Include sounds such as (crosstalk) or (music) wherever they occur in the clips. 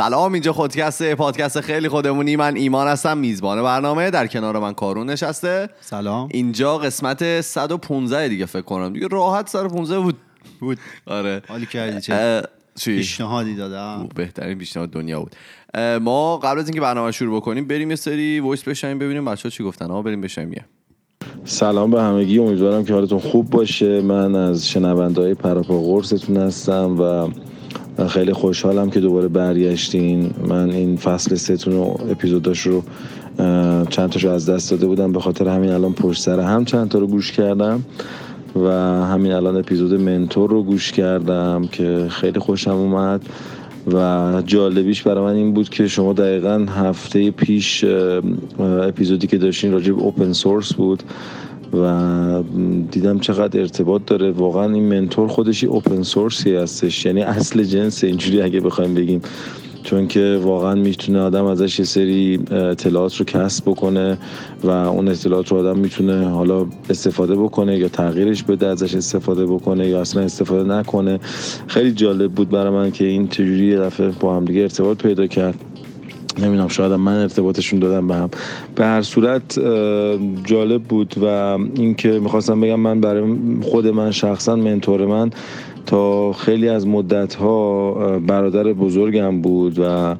سلام اینجا خودکسته پادکست خیلی خودمونی. من ایمان هستم میزبان برنامه. در کنار من کارون نشسته. سلام. اینجا قسمت 115 دیگه فکر کنم. دیگه راحت 115 بود. بود. آره. حالی کردی چه؟ پیشنهادی دادم. بهترین پیشنهاد دنیا بود. ما قبل از اینکه برنامه شروع بکنیم بریم یه سری وایس بشنیم ببینیم بچه‌ها چی گفتن. ها بریم بشنیم یه سلام به همگی. امیدوارم که حالتون خوب باشه. من از شنونده های پراپا قرصتون هستم و خیلی خوشحالم که دوباره برگشتین. من این فصل سهتون رو اپیزوداش رو چند تاشو از دست داده بودم به خاطر همین الان پشت سر هم چند تا رو گوش کردم و همین الان اپیزود منتور رو گوش کردم که خیلی خوشم اومد و جالبیش برای من این بود که شما دقیقا هفته پیش اپیزودی که داشتین راجع به اوپن سورس بود. و دیدم چقدر ارتباط داره. واقعا این منتور خودشی اوپن سورسی هستش. یعنی اصل جنس اینجوری اگه بخوایم بگیم. چون که واقعا می‌تونه آدم ازش یه سری اطلاعات رو کسب بکنه و اون اطلاعات رو آدم می‌تونه حالا استفاده بکنه یا تغییرش بده ازش استفاده بکنه یا اصلا استفاده نکنه. خیلی جالب بود برای من که این چجوری یه دفعه با هم دیگه ارتباط پیدا کرد. نمی‌دونم شاید من ارتباطشون دادم به هم. به هر صورت جالب بود و اینکه می‌خواستم بگم من برای خود من شخصا منتور من تا خیلی از مدت ها برادر بزرگم بود و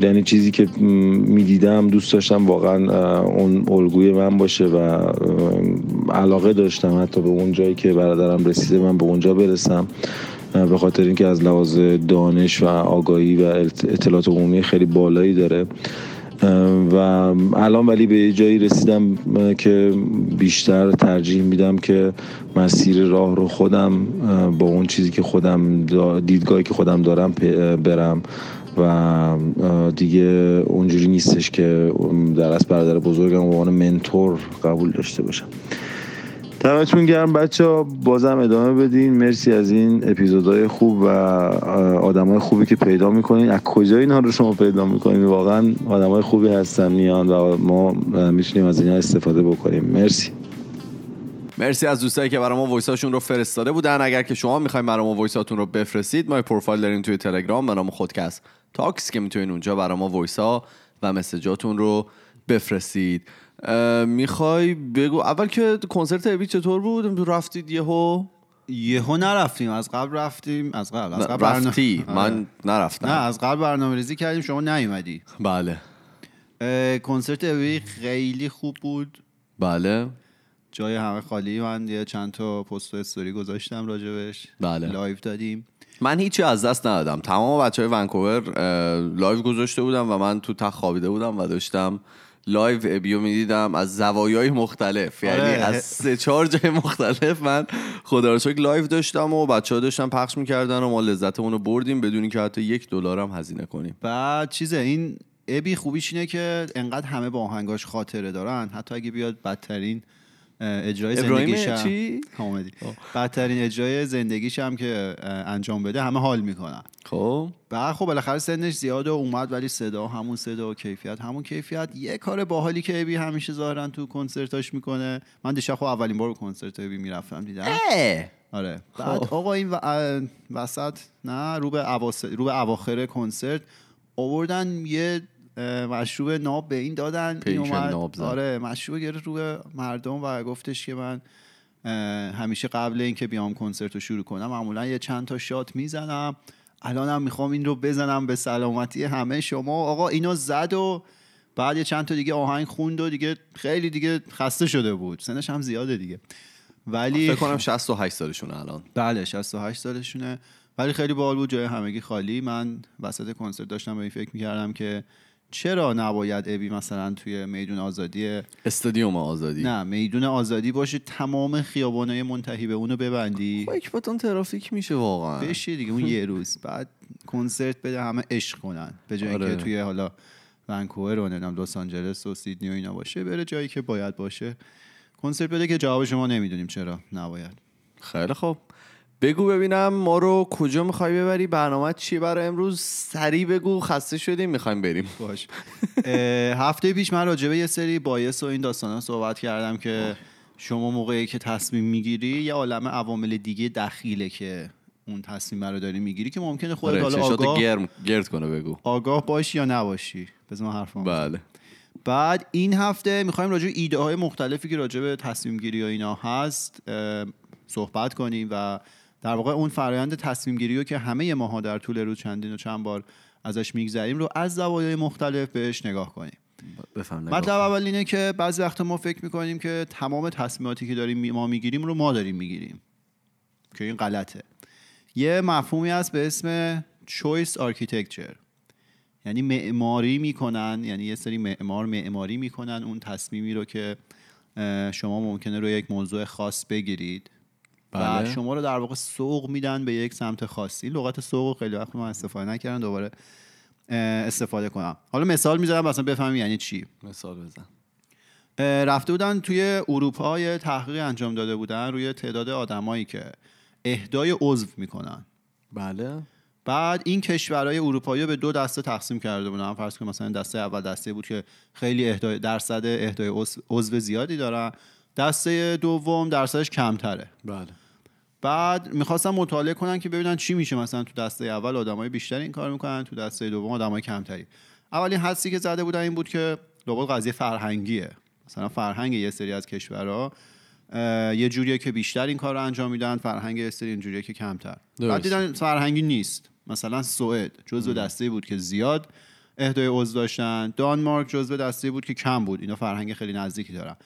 یعنی چیزی که می‌دیدم دوست داشتم واقعا اون الگوی من باشه و علاقه داشتم حتی به اون جایی که برادرم رسیده من به اونجا برسم. به خاطر اینکه از لحاظ دانش و آگاهی و اطلاعات عمومی خیلی بالایی داره. و الان ولی به جایی رسیدم که بیشتر ترجیح میدم که مسیر راه رو خودم با اون چیزی که خودم دیدگاهی که خودم دارم برم. و دیگه اونجوری نیستش که در از برادر بزرگم عنوان منتور قبول داشته باشم. دمتون گرم بچه ها بازم ادامه بدین. مرسی از این اپیزودهای خوب و آدمای خوبی که پیدا می‌کنین. از کجا اینها رو شما پیدا می‌کنین؟ واقعا آدمای خوبی هستن میان و ما می‌تونیم از اینها استفاده بکنیم. مرسی. مرسی از دوستایی که برای ما voice اشون رو فرستاده بودن. اگر که شما می‌خواین برای ما voice اتون رو بفرستید ما پروفایل داریم توی تلگرام به نام خودکست تاکس که می‌تونین اونجا برای ما voice ا و message اتون رو بفرستید. می‌خوای بگو اول که کنسرت ابی چطور بود؟ رفتید یهو؟ یهو نرفتیم از قبل رفتیم از قبل از قبل رفتی. آره. من نرفتم. نه از قبل برنامه ریزی کردیم شما نیومدی. بله. کنسرت ابی خیلی خوب بود. بله. جای همه خالی من یه چند تا پست و استوری گذاشتم راجبش. بله. live دادیم. من هیچی از دست ندادم. تمام بچه های ونکوور live گذاشته بودم و من تو تخت خوابیده بودم و داشتم live ابیو می‌دیدم از زوایای مختلف. یعنی آره. از سه چهار جای مختلف من خدا رو شکر live داشتم و بچه ها داشتن پخش می‌کردن و ما لذتمون رو بردیم بدون که حتی یک دلار هم هزینه کنیم. بعد چیزه این ابی خوبیش اینه که انقدر همه با آهنگاش خاطره دارن. حتی اگه بیاد بدترین اجرای زندگیش هم. چی؟ اومدی. بدترین اجرای زندگیش هم که انجام بده همه حال می‌کنن. خب. بعد خب بالاخره سنش زیاد و اومد ولی صدا همون صدا و کیفیت همون کیفیت یه کار باحالی که ابی همیشه ظاهرا تو کنسرتاش می‌کنه. من دیشب خب اولین بار به کنسرت ابی می‌رفتم دیدم اه. آره. بعد آقا این و... وسط نه رو به اواخر کنسرت آوردن یه مشروب ناب به این دادن این اومد. آره مشروب گرفت رو به مردم و گفتش که من همیشه قبل اینکه بیام کنسرت رو شروع کنم معمولا یه چند تا شات می‌زنم. الانم می‌خوام این رو بزنم به سلامتی همه شما. آقا اینو زد و بعد یه چند تا دیگه آهنگ خوند و دیگه خیلی دیگه خسته شده بود. سنش هم زیاده دیگه. ولی فکر کنم 68 سالشونه الان. بله 68 سالشونه. ولی خیلی باحال بود جای همگی خالی. من وسط کنسرت داشتم به این فکر می‌کردم که چرا نباید ابی مثلا توی میدون آزادی استادیوم آزادی. نه میدون آزادی باشه تمام خیابانای منتهی به اونو ببندی؟ خب اکباتون ترافیک میشه واقعا. بشی دیگه اون یه روز. بعد کنسرت بده همه عشق کنن. به جای آره. اینکه توی حالا ونکوور و نمی‌دونم لس آنجلس و سیدنی و اینا باشه بره جایی که باید باشه. کنسرت بده که جواب شما نمی‌دونیم چرا نباید. خیلی خوب. بگو ببینم ما رو کجا می‌خوای ببری برنامه چیه برای امروز؟ سریع بگو خسته شدیم می‌خوایم بریم. باش. هفته پیش من راجبه یه سری بایس و این داستانا صحبت کردم که شما موقعی که تصمیم می‌گیری یه عالم عوامل دیگه دخیله که اون تصمیم رو داری می‌گیری که ممکنه خودت آره حالا آگاه, گرم گرد کنه بگو. آگاه باشی یا نباشی. بذار من حرفم بله. بعد این هفته می‌خوایم راجع ایده های مختلفی که راجع به تصمیم گیری و اینا هست صحبت کنیم و در واقع اون فرایند تصمیم گیری رو که همه ماها در طول روز چندین و چند بار ازش میگذریم رو از زوایای مختلف بهش نگاه کنیم. مطلب اول اینه که بعضی وقت ما فکر می‌کنیم که تمام تصمیماتی که داریم ما می‌گیریم رو ما داریم می‌گیریم که این غلطه. یه مفهومی هست به اسم choice architecture. یعنی معماری می‌کنن یعنی یه سری معمار معماری می‌کنن اون تصمیمی رو که شما ممکنه رو یک موضوع خاص بگیرید. و بله. شما رو در واقع سوق میدن به یک سمت خاصی. لغت سوق رو خیلی وقت من استفاده نکردم دوباره استفاده کنم. حالا مثال می‌ذارم مثلا بفهمیم یعنی چی. مثال بزن. رفته بودن توی اروپا یه تحقیق انجام داده بودن روی تعداد آدمایی که اهدای عضو می‌کنن. بله. بعد این کشورهای اروپایی رو به دو دسته تقسیم کرده بودن. فرض کنیم مثلا دسته اول دسته بود که خیلی اهدای درصد اهدای عضو زیادی دارن. دسته دوم درصدش کمتره. بله. بعد می‌خواستن مطالعه کنن که ببینن چی میشه مثلا تو دسته اول آدمای بیشتری این کار می‌کنن تو دسته دوم آدمای کمتری. اولین حدسی که زده بودن این بود که لابد قضیه فرهنگیه. مثلا فرهنگ یه سری از کشورها یه جوریه که بیشتر این کار رو انجام میدن فرهنگ یه سری اینجوریه که کمتر. درست. بعد دیدن فرهنگی نیست. مثلا سوئد جزو دسته بود که زیاد اهدای عضو داشتن. دانمارک جزو دسته بود که کم بود. اینا فرهنگ خیلی نزدیکی دارن.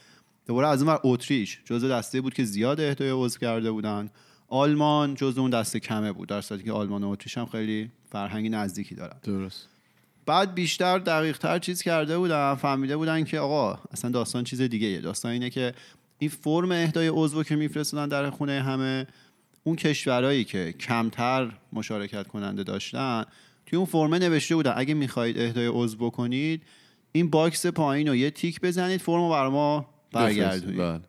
دوباره از اون ور اتریش جزو دسته بود که زیاد اهدای عضو کرده بودن آلمان جزو اون دسته کمه بود در صورتی که آلمان و اتریش هم خیلی فرهنگی نزدیکی دارن. درست. بعد بیشتر دقیق تر چیز کرده بودن فهمیده بودن که آقا اصلا داستان چیز دیگه یه داستان اینه که این فرم اهدای عضو که میفرستادن در خونه همه اون کشورهایی که کمتر مشارکت کننده داشتن توی اون فرمه نوشته بودن اگه می‌خواهید اهدای عضو بکنید این box پایین رو یه تیک بزنید فرم رو برا ما برگردونید بله.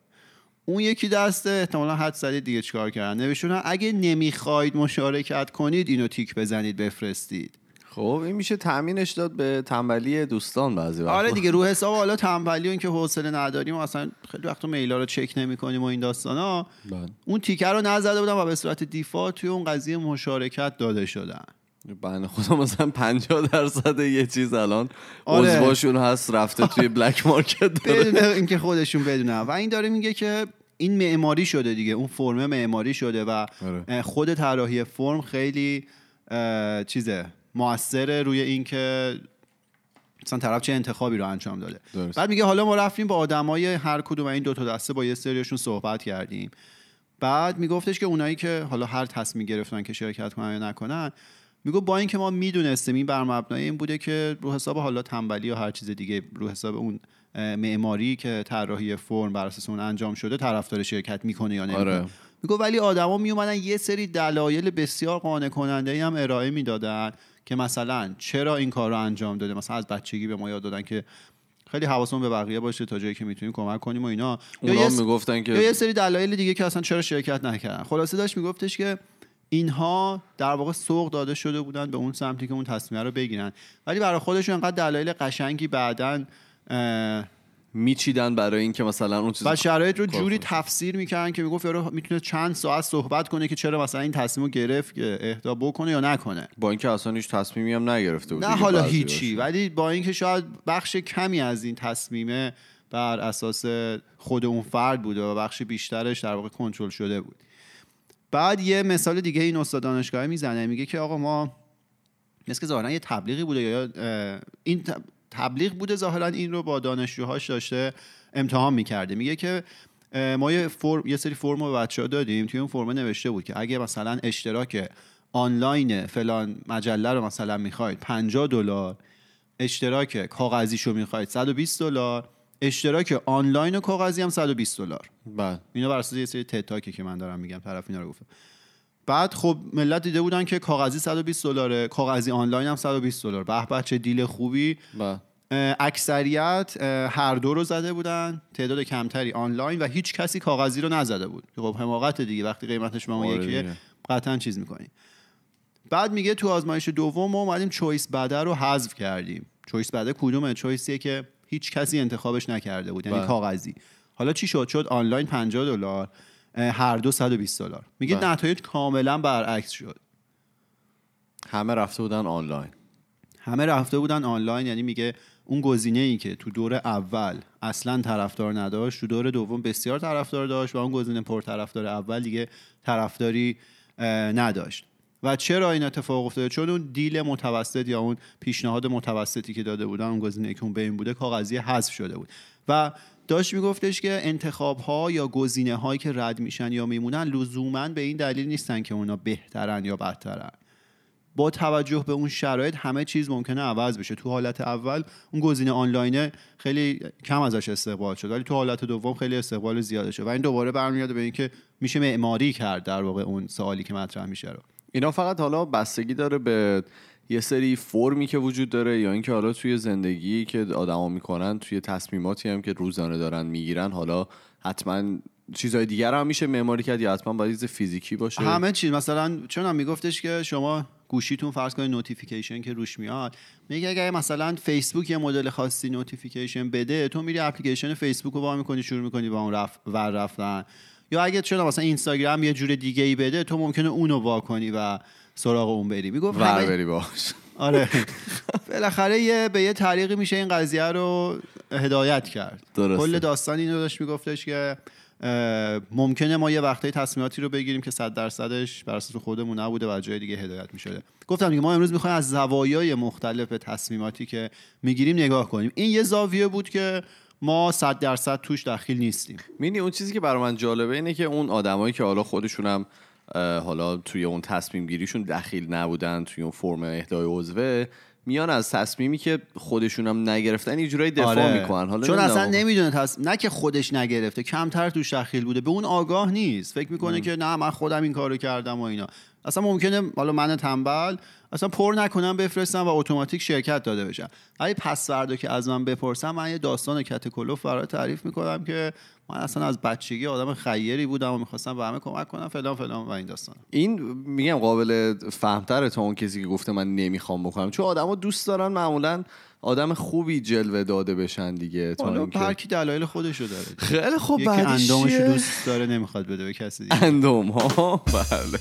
اون یکی دسته احتمالا حدس زدید دیگه چیکار کردن. نوشته بودن اگه نمی‌خواید مشارکت کنید اینو تیک بزنید بفرستید. خب این میشه تعمیمش داد به تنبلی دوستان بعضی وقتا. آره دیگه رو (laughs) حساب حالا تنبلی و اینکه حوصله نداریم و اصلا خیلی وقت میلا رو چک نمی‌کنیم و این داستانا. بله. اون تیکه رو نزده بودن و به صورت default توی اون قضیه مشارکت داده شدن. بنده خدا مثلا 50 درصد یه چیز الان آره. عضواشون هست رفته توی (laughs) بلک مارکت داره بدون اینکه خودشون بدونن و این داره میگه که این معماری شده دیگه اون فرم معماری شده و آره. خود طراحی فرم خیلی چیزه موثره روی اینکه مثلا طرف چه انتخابی رو انجام داده درست. بعد میگه حالا ما رفتیم با آدمای هر کدوم این دو تا دسته با یه سریشون صحبت کردیم بعد میگفتش که اونایی که حالا هر تصمیم گرفتن که شرکت کنن یا نکنن میگو با اینکه ما می‌دونستیم این بر مبنای این بوده که رو حساب حالا تنبلی یا هر چیز دیگه رو حساب اون معماری که طراحی فرم بر اساس اون انجام شده طرفدار شرکت می‌کنه یا نمی‌کنه. آره. میگو ولی آدما میومدن یه سری دلایل بسیار قانع کننده ای هم ارائه می‌دادن که مثلا چرا این کار رو انجام داده. مثلا از بچگی به ما یاد دادن که خیلی حواسمون به بقیه باشه تا جایی که می‌تونیم کمک کنیم و اینا. یا اونا یه س- می‌گفتن یا یه که سری دلایل دیگه که اصلا چرا شرکت نکردن. خلاصه داشت میگفتش که اینها در واقع سوق داده شده بودن به اون سمتی که اون تصمیم رو بگیرن ولی برای خودشون انقدر دلایل قشنگی بعدن میچیدن برای اینکه مثلا اون چیز و شرایط رو جوری. تفسیر می‌کردن که می‌گفت یارو می‌تونه چند ساعت صحبت کنه که چرا مثلا این تصمیم رو گرفت که اهدا بکنه یا نکنه با اینکه اصلا هیچ تصمیمی هم نگرفته بود نه حالا هیچی. ولی با اینکه شاید بخش کمی از این تصمیمه بر اساس خود اون فرد بوده و بخش بیشترش در واقع کنترل شده بود بعد یه مثال دیگه این استاد دانشگاه می‌زنه. میگه که آقا ما مثل که ظاهرا یه تبلیغی بوده یا این تب- تبلیغ بوده ظاهرا این رو با دانشجوهاش داشته امتحان می‌کرده. میگه که ما یه, فرم، یه سری فرم رو بچه ها دادیم. توی اون فرم نوشته بود که اگه مثلا اشتراک آنلاین فلان مجله رو مثلا می‌خواید 50 دلار اشتراک کاغذیشو می‌خواید 120 دلار اشتراک آنلاین و کاغذی هم 120 دلار. بله. اینا بر اساس یه سری تتاکی که من دارم میگم طرف اینا رو گفته بعد خب ملت دیده بودن که کاغذی 120 دلاره کاغذی آنلاین هم 120 دلار. به به چه دیل خوبی. بله. اکثریت هر دو رو زده بودن. تعداد کمتری آنلاین و هیچ کسی کاغذی رو نزده بود. خب حماقت دیگه وقتی قیمتش آره یکیه دیگه. قطعا چیز می‌کنیم بعد میگه تو آزمایش دوم ما اومدیم چویس بده رو حذف کردیم. چویس بده کدومه؟ چویسیه که هیچ کسی انتخابش نکرده بود یعنی بله. کاغذی. حالا چی شد؟ شد آنلاین 50 دلار هر دو 120 دلار. میگه بله. نتایج کاملا برعکس شد. همه رفته بودن آنلاین. همه رفته بودن آنلاین یعنی میگه اون گزینه ای که تو دور اول اصلا طرفدار نداشت تو دور دوم بسیار طرفدار داشت و اون گزینه پر طرفدار اول دیگه طرفداری نداشت. و چرا این اتفاق افتاده؟ چون اون دیل متوسط یا اون پیشنهاد متوسطی که داده بودن اون گزینه که اون بین بوده کاغذی حذف شده بود. و داشت میگفتش که انتخاب ها یا گزینه هایی که رد میشن یا میمونن لزوما به این دلیل نیستن که اونا بهترن یا بدترن. با توجه به اون شرایط همه چیز ممکنه عوض بشه. تو حالت اول اون گزینه آنلاینه خیلی کم ازش استقبال شد ولی تو حالت دوم خیلی استقبال زیاده شد. و این دوباره برمیاد به اینکه میشه معماری کرد در واقع اون سوالی که مطرح میشه رو. اینا فقط حالا بستگی داره به یه سری فرمی که وجود داره یا اینکه حالا توی زندگی که آدما می‌کنن توی تصمیماتی هم که روزانه دارن می‌گیرن حالا حتما چیزهای دیگر هم میشه معماری کرد یا حتما باید فیزیکی باشه. همه چیز. مثلا چون هم میگفتش که شما گوشیتون فرض کنید notification که روش میاد میگه اگه مثلا فیسبوک یه مدل خاصی notification بده تو میری اپلیکیشن فیسبوک رو وا می‌کنی شروع می‌کنی با اون رف... ور رفتن. یا اگه چرا مثلا اینستاگرام یه جور دیگه ای بده تو ممکنه اونو وا کنی و سراغ اون بری. می‌گفت ور بری باش (laughs) آره. بالاخره یه به یه طریقی میشه این قضیه رو هدایت کرد. درسته. کل داستان اینو داشت میگفتش که ممکنه ما یه وقتایی تصمیماتی رو بگیریم که صد درصدش بر اساس خودمون نبوده و جای دیگه هدایت می‌شده. گفتم دیگه ما امروز می‌خوایم از زوایای مختلف تصمیماتی که می‌گیریم نگاه کنیم. این یه زاویه بود که ما صد درصد توش دخیل نیستیم. مینی اون چیزی که برای من جالبه اینه که اون آدمایی که حالا خودشونم اه، حالا توی اون تصمیم گیریشون دخیل نبودن توی اون فرم اهدای عضوه میان از تصمیمی که خودشونم نگرفتن یه جورایی دفاع می‌کنن. حالا آره. چون. اصلا نمی‌دونه تص... نه که خودش نگرفته کمتر توش دخیل بوده. به اون آگاه نیست. فکر می‌کنه که نه من خودم این کارو کردم و اینا. اصلا ممکنه حالا من تنبل اصلا پر نکنم بفرستم و اتوماتیک شرکت داده بشم. ولی پس فردا که از من بپرسم من یه داستان کت کلوف برای تعریف می‌کنم که من اصلا از بچگی آدم خیری بودم و می‌خواستم به همه کمک کنم فلان فلان و این داستان این میگم قابل فهمتره تا اون کسی که گفته من نمی‌خوام بکنم. چون آدما دوست دارن معمولا آدم خوبی جلوه داده بشن دیگه تا هر کی دلایل خودشو داره. خیلی خوب یکی اندامشو؟ دوست داره نمی‌خواد بده به کسی دیگه. اندام ها بله.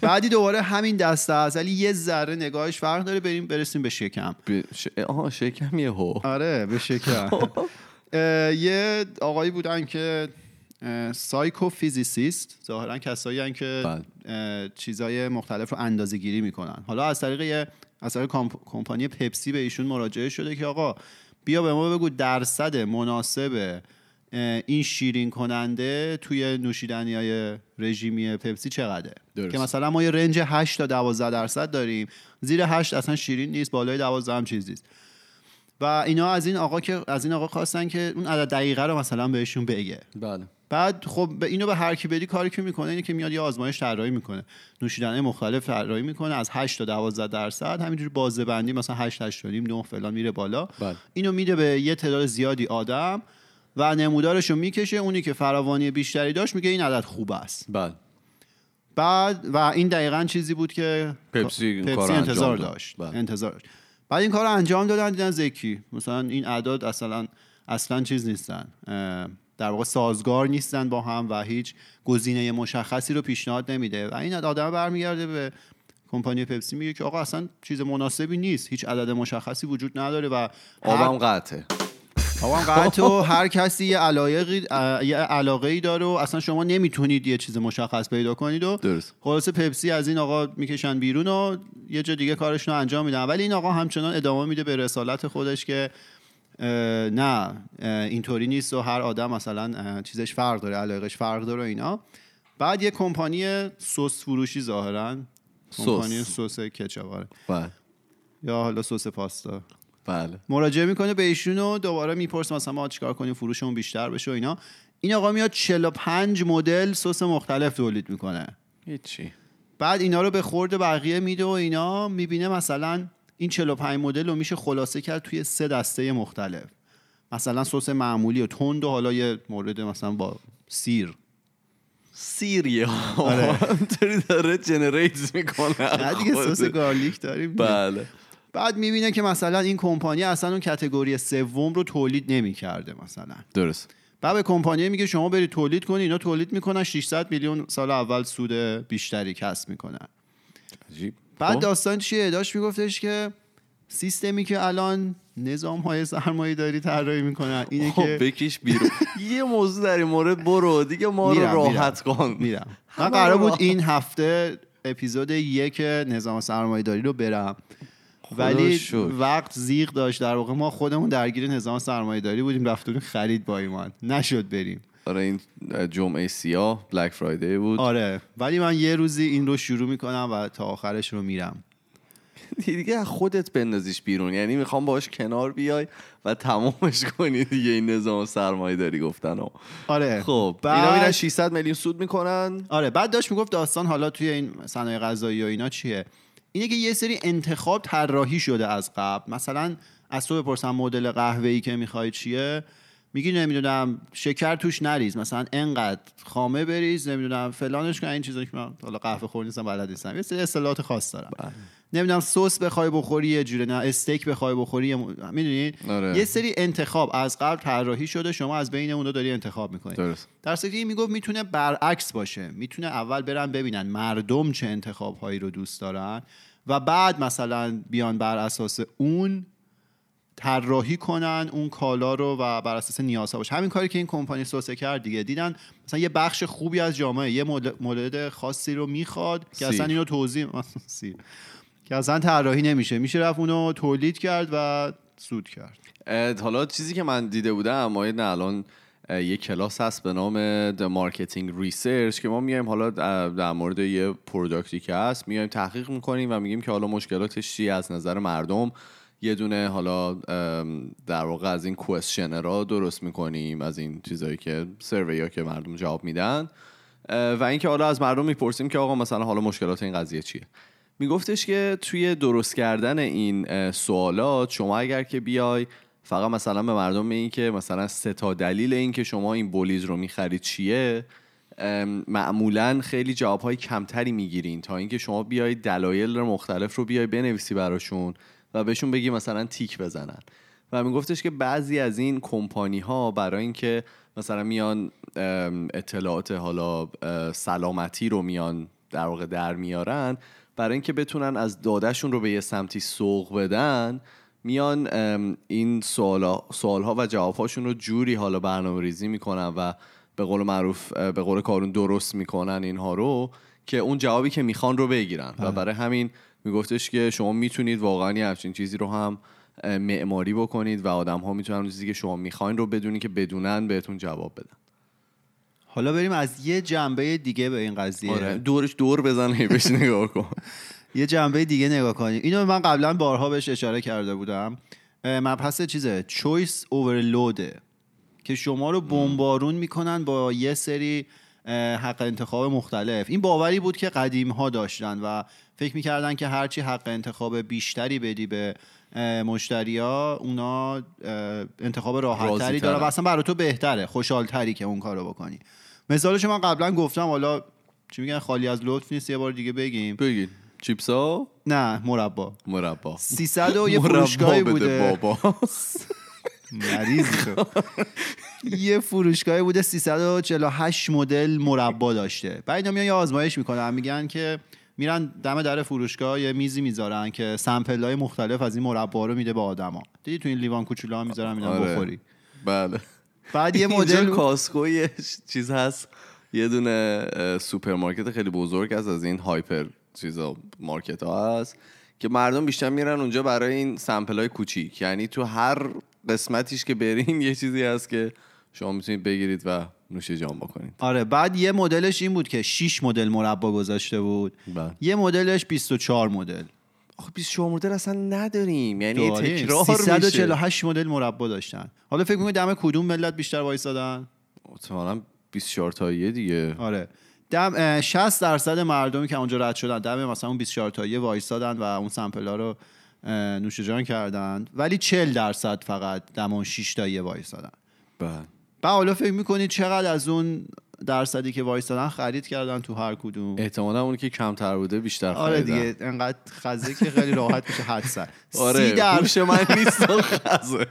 بعدی دوباره همین دسته است ولی یه ذره نگاهش فرق داره بریم برسیم به شکم. ب- ش... آها شکم یه هو. آره به شکم. (laughs) یه آقایی بودن که psychophysicist ظاهرا کسایی هستن که بله. چیزای مختلف رو اندازه گیری می‌کنن. حالا از طریق یه از طریق کمپانی پپسی به ایشون مراجعه شده که آقا بیا به ما بگو درصد مناسب این شیرین کننده توی نوشیدنی های رژیمی پپسی چقدره؟ درست. که مثلا ما یه range 8 تا 12 درصد داریم. زیر 8 اصلا شیرین نیست بالای 12 هم چیز نیست. و اینا از این آقا که از این آقا خواستن که اون عدد دقیقه رو مثلا بهشون بگه. بله. بعد خب به اینو به هر کی بدی کاری که می‌کنه اینه که میاد یه آزمایش طراحی می‌کنه. نوشیدنی مختلف طراحی می‌کنه از 8 تا 12 درصد همینجوری بازه بندی مثلا 8 8 9 فلان میره بالا. بله. اینو میده به یه تعداد زیادی آدم و نمودارش رو می‌کشه. اونی که فراوانی بیشتری داشت میگه این عدد خوب است. بله. بعد و این دقیقا چیزی بود که پپسی پپسی انتظار. داشت. بله. انتظار داشت. بعد این کار رو انجام دادن دیدن زکی. مثلا این اعداد اصلا اصلا چیز نیستن. در واقع سازگار نیستن با هم و هیچ گزینه مشخصی رو پیشنهاد نمیده. و این آدم برمیگرده به کمپانی پپسی میگه که آقا اصلا چیز مناسبی نیست. هیچ عدد مشخصی وجود نداره و آبم قطعه. آقا (laughs) قطع هر کسی یه علاقه یه علاقه ای داره و اصلا شما نمی‌تونید یه چیز مشخص پیدا کنید و درست. خلاصه پپسی از این آقا می‌کشن بیرون و یه جا دیگه کارشون رو انجام میدن. ولی این آقا همچنان ادامه میده به رسالت خودش که نه اینطوری نیست و هر آدم مثلا چیزش فرق داره علاقش فرق داره و اینا. بعد یه کمپانی سس فروشی ظاهرا. کمپانی سس کچاپ آره. بله. یا حالا سس پاستا. بله. مراجعه می‌کنه به ایشون و دوباره می‌پرسه مثلا ما چیکار کنیم فروشمون بیشتر بشه و اینا. این آقا میاد 45 مدل سس مختلف تولید می‌کنه. هیچی. بعد اینا رو به خورد بقیه میده و اینا می‌بینه مثلا این 45 مدل رو میشه خلاصه کرد توی سه دسته مختلف. مثلا سس معمولی و تند و حالا یه مورد مثلا با سیر. سیریه آره. (laughs) داره generate می‌کنه نه دیگه سس garlic داریم. بله. بعد می‌بینه که مثلا این کمپانی اصلا اون category سوم رو تولید نمی‌کرده مثلا. درست. بعد به کمپانی میگه شما برید تولید کنید اینا تولید می‌کنن 600 میلیون سال اول سود بیشتری کسب می‌کنن. عجیب. بعد خب. داستان چیه؟ داشت میگفتش که سیستمی که الان نظام های سرمایه داری طراحی می‌کنن اینه خب که بکش بیرون. (laughs) یه موضوع در این مورد برو. دیگه ما رو راحت کن. میرم. من قرار بود. این هفته اپیزود یک نظام سرمایه داری رو برم. ولی شکر. وقت زیغ داشت. در واقع ما خودمون درگیر نظام سرمایه داری بودیم رفتیم خرید با ایمان. نشد بریم. آره این جمعه سیاه بلک فرایدی بود. آره. ولی من یه روزی این رو شروع می‌کنم و تا آخرش رو میرم. دیگه از خودت بندازیش بیرون. یعنی می‌خوام باش کنار بیای و تمامش کنی دیگه این نظام سرمایه داری گفتن ها. آره. خب بعد- اینا میرن 600 میلیون سود می‌کنن. آره بعد داشت می‌گفت داستان حالا توی این صنایع غذایی و اینا چیه؟ اینه که یه سری انتخاب طراحی شده از قبل. مثلا از تو بپرسم مدل قهوه ای که می‌خوای چیه؟ میگی نمی‌دونم شکر توش نریز. مثلا انقدر خامه بریز نمی‌دونم فلانش کن این چیزا که من حالا قهوه خور نیستم بلد نیستم. یه سری اصطلاحات خاص دارم. نمی‌دونم سس بخوای بخوری یه جوره نه استیک بخوای بخوری. می‌دونی آره. یه سری انتخاب از قبل طراحی شده شما از بین اون دو داری انتخاب می‌کنی درست در این می‌گفت می‌تونه برعکس باشه می‌تونه اول برن ببینن مردم چه انتخاب هایی رو دوست دارن و بعد مثلا بیان بر اساس اون طراحی کنن اون کالا رو و بر اساس نیازها باشه همین کاری که این کمپانی سوسه کرد دیگه دیدن مثلا یه بخش خوبی از جامعه یه مورد خاصی رو می‌خواد که اصلا. اینو توضیح (laughs) سیر. که اصلا طراحی نمیشه. میشه رفت اونو تولید کرد و سود کرد. حالا چیزی که من دیده بودم ما نه الان یه کلاس هست به نام The Marketing Research که ما میایم حالا در مورد یه پروداکتی که هست میایم تحقیق می‌کنیم و میگیم که حالا مشکلاتش چیه از نظر مردم یه دونه حالا در واقع از این کوشنرها درست می‌کنیم از این چیزایی که سروی ها که مردم جواب میدن. و اینکه حالا از مردم می‌پرسیم که آقا مثلا حالا مشکلات این قضیه چیه؟ میگفتش که توی درست کردن این سوالات شما اگر که بیای فقط مثلا به مردم این که مثلا سه تا دلیل این که شما این بولیز رو می‌خرید چیه معمولا خیلی جوابهای کمتری می‌گیرین تا اینکه شما بیای دلایل مختلف رو بیای بنویسی براشون و بهشون بگی مثلا تیک بزنن. و میگفتش که بعضی از این کمپانی ها برای اینکه مثلا میان اطلاعات حالا سلامتی رو میان در واقع در میارن برای اینکه بتونن از دادهشون رو به یه سمتی سوق بدن میان این سوالا سوالها و جوابهاشون رو جوری حالا برنامه ریزی می‌کنن و به قول معروف به قول کارون درست می‌کنن اینها رو که اون جوابی که می‌خوان رو بگیرن. و برای همین میگفتش که شما می‌تونید واقعا یه همچین چیزی رو هم معماری بکنید و آدم ها می‌تونن چیزی که شما می‌خواین رو بدونی که بدونن بهتون جواب بدن. حالا بریم از یه جنبه دیگه به این قضیه. آره دورش دور بزن بهش نگاه کن. (laughs) یه جنبه دیگه نگاه کنیم. اینو من قبلا بارها بهش اشاره کرده بودم. مبحث چیزه؟ چویس اوورلوده که شما رو بمبارون می‌کنن با یه سری حق انتخاب مختلف. این باوری بود که قدیم ها داشتن و فکر می‌کردن که هرچی حق انتخاب بیشتری بدی به مشتری ها اونا انتخاب راحت تری. دارن و اصلا برای تو بهتره خوشحالتری که اون کارو بکنی. مثالش من قبلا گفتم حالا چی میگن خالی از لطف نیست یه بار دیگه بگیم. بگید چیپس ها نه مربا. مربا. 300 و (laughs) (laughs) یه فروشگاهی بوده. بابا. مریض یه فروشگاهی بوده 348 مدل مربا داشته. بعد اینا میان یه آزمایش می‌کنن میگن که میرن دم در فروشگاه یه میزی می‌ذارن که sample های مختلف از این مربا رو میده به آدما. دیدی تو این لیوان کوچولو می‌ذارن اینا آره. بخوری؟ بله. بعد یه مدل Costco یه چیز هست. یه دونه سوپرمارکت خیلی بزرگ هست از این هایپر چیزا مارکت ها هست که مردم بیشتر میرن اونجا برای این سمپل های کوچیک. یعنی تو هر قسمتیش که برین (laughs) یه چیزی هست که شما می‌تونید بگیرید و نوش جان بکنید. آره بعد یه مدلش این بود که 6 مدل مربا گذاشته بود. بله. یه مدلش 24 مدل. آخه 24 مدل اصلا نداریم. یعنی. تکرار میشه. 348 مدل مربا داشتن. حالا فکر می‌کنید دم کدوم ملت بیشتر وایسادن؟ احتمالاً 24 تاییه دیگه. آره. دم اه، 60 درصد مردمی که اونجا رد شدن دم مثلا اون 24 تایی وایسادن و اون سمپل ها رو نوش جان کردن. ولی 40 درصد فقط دم اون 6 تایی وایسادن. بله. بعد حالا فکر می‌کنید چقدر از اون درصدی که وایسادن خرید کردن تو هر کدوم. احتمالا اون که کمتر بوده بیشتر آره خریدن. دیگه انقدر خزه که خیلی راحت میشه حد زد (laughs) آره سی در- هوش من نیست خزه.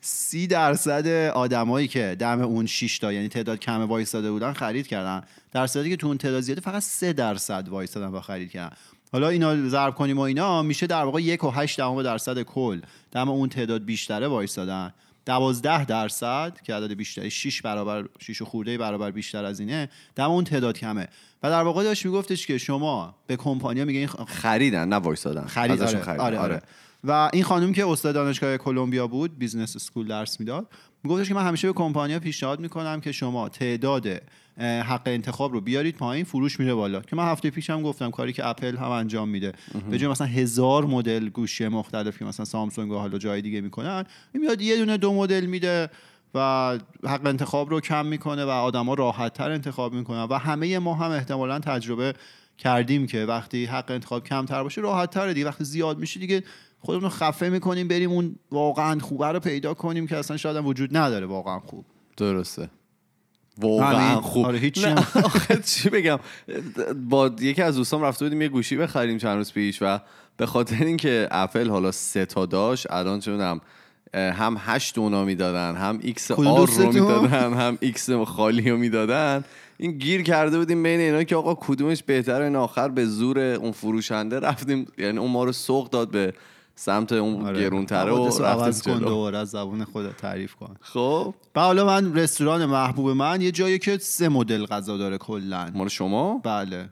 سی درصد آدمایی که دم اون 6 تا یعنی تعداد کم وایستاده بودن خرید کردن. در صورتی که تو اون تعداد زیاده فقط 3 درصد وایستادن و خرید کردن. حالا اینا ضرب کنیم و اینا میشه در واقع یک و هشت دهم درصد کل دم اون تعداد بیشتره وایستادن. دوازده درصد که عدد بیشتری 6 برابر 6 خورده برابر بیشتر از اینه دم اون تعداد کمه و در واقع داشت میگفتش که شما به کمپانیا میگین خریدن نه وایسادن خرید ازشون آره, خریدن. آره, آره. و این خانم که استاد دانشگاه کلمبیا بود business school درس می‌داد میگفتش که من همیشه به کمپانیا پیشنهاد می‌کنم که شما تعداد حق انتخاب رو بیارید پایین فروش میره بالا. که من هفته پیشم گفتم کاری که اپل هم انجام میده. به جای مثلا هزار مدل گوشی مختلف که مثلا سامسونگ و حالا جای دیگه می‌کنن این میاد یه دونه دو مدل میده و حق انتخاب رو کم می‌کنه و آدما راحت تر انتخاب می‌کنن و همه ما هم احتمالا تجربه کردیم که وقتی حق انتخاب کمتر باشه راحت تره دیگه. وقتی زیاد میشه دیگه خودمون رو خفه می‌کنیم بریم اون واقعا خوبه رو پیدا کنیم که اصلا شاید هم وجود نداره واقعا خوب. درسته. واقعا. خوب. آره،. (laughs) آخه چی بگم؟ با یکی از دوستام رفته بودیم یه گوشی بخریم چند روز پیش و به خاطر اینکه اپل حالا سه تا داشت الان چه می‌دونم هم هشت اونا می‌دادن هم XR رو؟ می‌دادن هم X خالی رو می‌دادن. این گیر کرده بودیم بین اینا که آقا کدومش بهتره این آخر؟ به زور اون فروشنده رفتیم. یعنی اون ما رو سوق داد به سمت اون آره. گرونتره و عوض کن دوباره از زبون خودت تعریف کن. خب. و حالا من رستوران محبوب من یه جایی که سه مدل غذا داره کلا. مال شما؟ بله.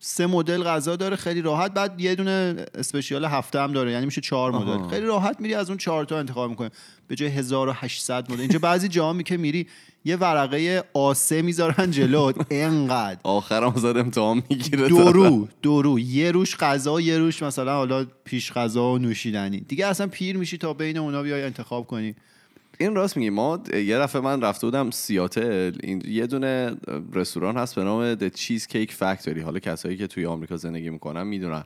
سه مدل غذا داره خیلی راحت. بعد یه دونه اسپشیال هفته هم داره یعنی میشه چهار مدل. خیلی راحت میری از اون چهار تا انتخاب می‌کنی. به جای 1800 مدل. اینجا بعضی جاها می که میری یه ورقه آسه می‌ذارن جلوت انقدر آخرم زد امتحان می‌گیره. دو رو دو رو. یه روش غذا یه روش مثلا حالا پیش غذا و نوشیدنی. دیگه اصلا پیر میشی تا بین اونا بیای انتخاب کنی. این راست میگی. ما یه دفعه من رفته بودم سیاتل. این یه دونه رستوران هست به نام The Cheesecake Factory. حالا کسایی که توی آمریکا زندگی می‌کنن می‌دونن.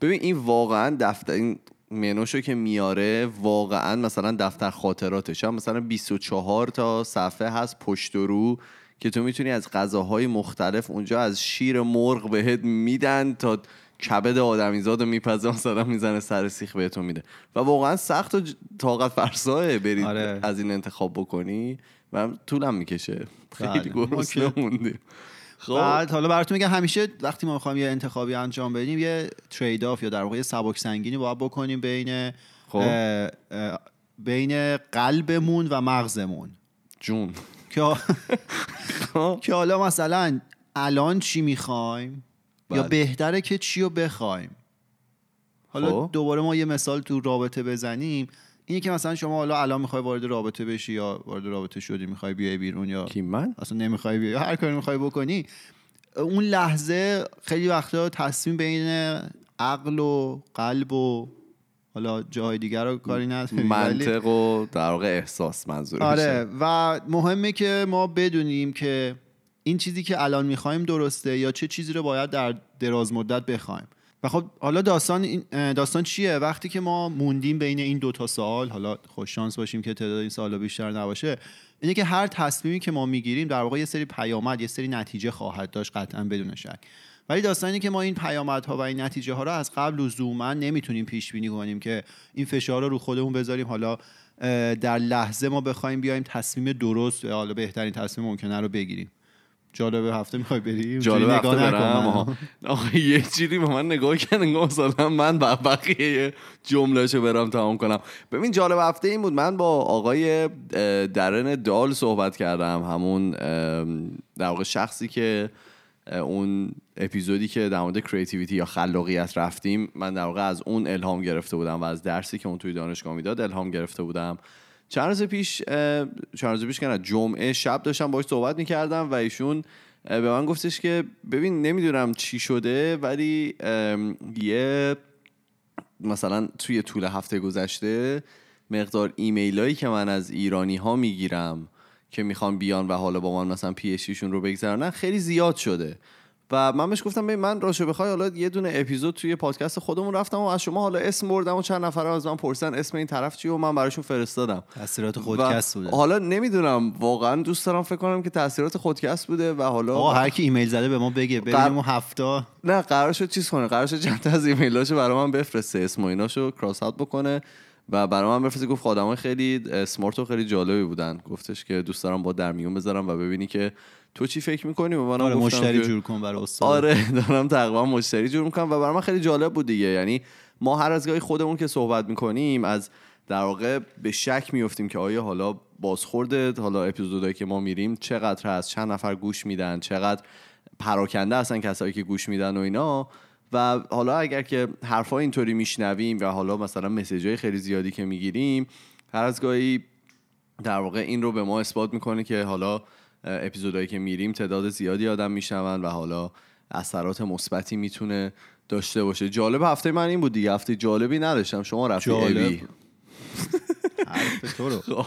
ببین این واقعا دفتر این منوشو که میاره واقعا مثلا دفتر خاطراتش. هم مثلا 24 تا صفحه هست پشت و رو که تو می‌تونی از غذاهای مختلف اونجا از شیر مرغ بهت میدن تا کبد آدمیزاد رو میپزه مثلا می‌زنه سر سیخ بهتون میده. و واقعا سخت و طاقت فرساه برید آره. از این انتخاب بکنی و طولم می‌کشه. خیلی بله. گرسنه موندیم. خب. بعد حالا براتون میگم همیشه وقتی ما می‌خوایم یه انتخابی انجام بدیم یه ترید آف یا در واقع یه سبک سنگینی باید بکنیم بین خب. اه، اه، بین قلبمون و مغزمون. جون. که (laughs) که حالا مثلا الان چی می‌خوایم؟ یا بله. بهتره که چی رو بخوایم؟ حالا خب. دوباره ما یه مثال تو رابطه بزنیم. اینه که مثلا شما حالا الان می‌خوای وارد رابطه بشی یا وارد رابطه شدی می‌خوای بیای بیرون یا کی من؟ اصلا نمی‌خوای بیای. هر کاری می‌خوای بکنی. اون لحظه خیلی وقتا تصمیم بین عقل و قلب و حالا جاهای دیگر رو کاری نداری ولی- منطق و در واقع احساس منظور آره. و مهمه که ما بدونیم که این چیزی که الان می‌خوایم درسته یا چه چیزی رو باید در دراز مدت بخوایم؟ و خب حالا داستان داستان چیه؟ وقتی که ما موندیم بین این دوتا سال حالا خوش شانس باشیم که تعداد این سالا بیشتر نباشه اینه که هر تصمیمی که ما می‌گیریم در واقع یه سری پیامد یه سری نتیجه خواهد داشت قطعا بدون شک. ولی داستان اینه که ما این پیامدها و این نتیجه ها رو از قبل لزوما نمی‌تونیم پیش بینی کنیم که این فشار رو رو خودمون بذاریم. حالا در لحظه ما بخوایم بیایم تصمیم درست حالا بهترین تصمیم ممکنه رو بگیریم. جالب هفته می‌خوای بریم جالب هفته نگاه برم. آخه یه چیزی به من نگاه کرد انگار مثلا من با بقیه جملهشو برم تمام کنم. ببین جالب هفته این بود من با آقای درن دال صحبت کردم. همون در واقع شخصی که اون اپیزودی که در مورد کریتیویتی یا خلاقیت رفتیم من در واقع از اون الهام گرفته بودم و از درسی که اون توی دانشگاه می‌داد الهام گرفته بودم. چند روز پیش چند روز پیش که جمعه شب داشتم باش صحبت می‌کردم و ایشون به من گفتش که ببین نمی‌دونم چی شده ولی یه مثلا توی طول هفته گذشته مقدار ایمیل هایی که من از ایرانی ها می‌گیرم که می‌خوان بیان و حالا با من مثلا پی شون رو بگذرونن خیلی زیاد شده. و من بهش گفتم ببین من راشه بخوای حالا یه دونه اپیزود توی پادکست خودمون رفتم و از شما حالا اسم بردم و چند نفر از من پرسن اسم این طرف چیه و من براشون فرستادم. تاثیرات خودکست بوده. حالا نمی‌دونم واقعا دوست دارم فکر کنم که تاثیرات خودکست بوده و حالا آقا هر کی ایمیل زده به ما بگه ببینیم اون هفته نه قرار شد چیز کنه قرار شد چند تا از ایمیلاشو برای من بفرسته اسم و ایناشو کراس اوت بکنه و برای من بفرستی گفت آدمای خیلی اسمارت و خیلی جالبی بودن. گفتش که دوست دارم با در میون بذارم و ببینی که تو چی فکر می‌کنی؟ و منم آره گفتم مشتری که- جور کن برای استاد. آره (laughs) دارم تقریبا مشتری جور می‌کنم و برای من خیلی جالب بود دیگه. یعنی ما هر از گاهی خودمون که صحبت می‌کنیم از در واقع به شک میفتیم که آیا حالا بازخورده حالا اپیزودهایی که ما میریم چقدر هست چند نفر گوش میدن چقدر پراکنده هستن کسایی که گوش میدن و اینا. و حالا اگر که حرفا اینطوری میشنویم و حالا مثلا مسیج های خیلی زیادی که می‌گیریم هر از گاهی در واقع این رو به ما اثبات می‌کنه که حالا اپیزودهایی که میریم تعداد زیادی آدم میشنون و حالا اثرات مثبتی می‌تونه داشته باشه. جالب هفته من این بود دیگه. هفته جالبی نداشتم. شما رفتی جالب. (laughs) (laughs) تو رو.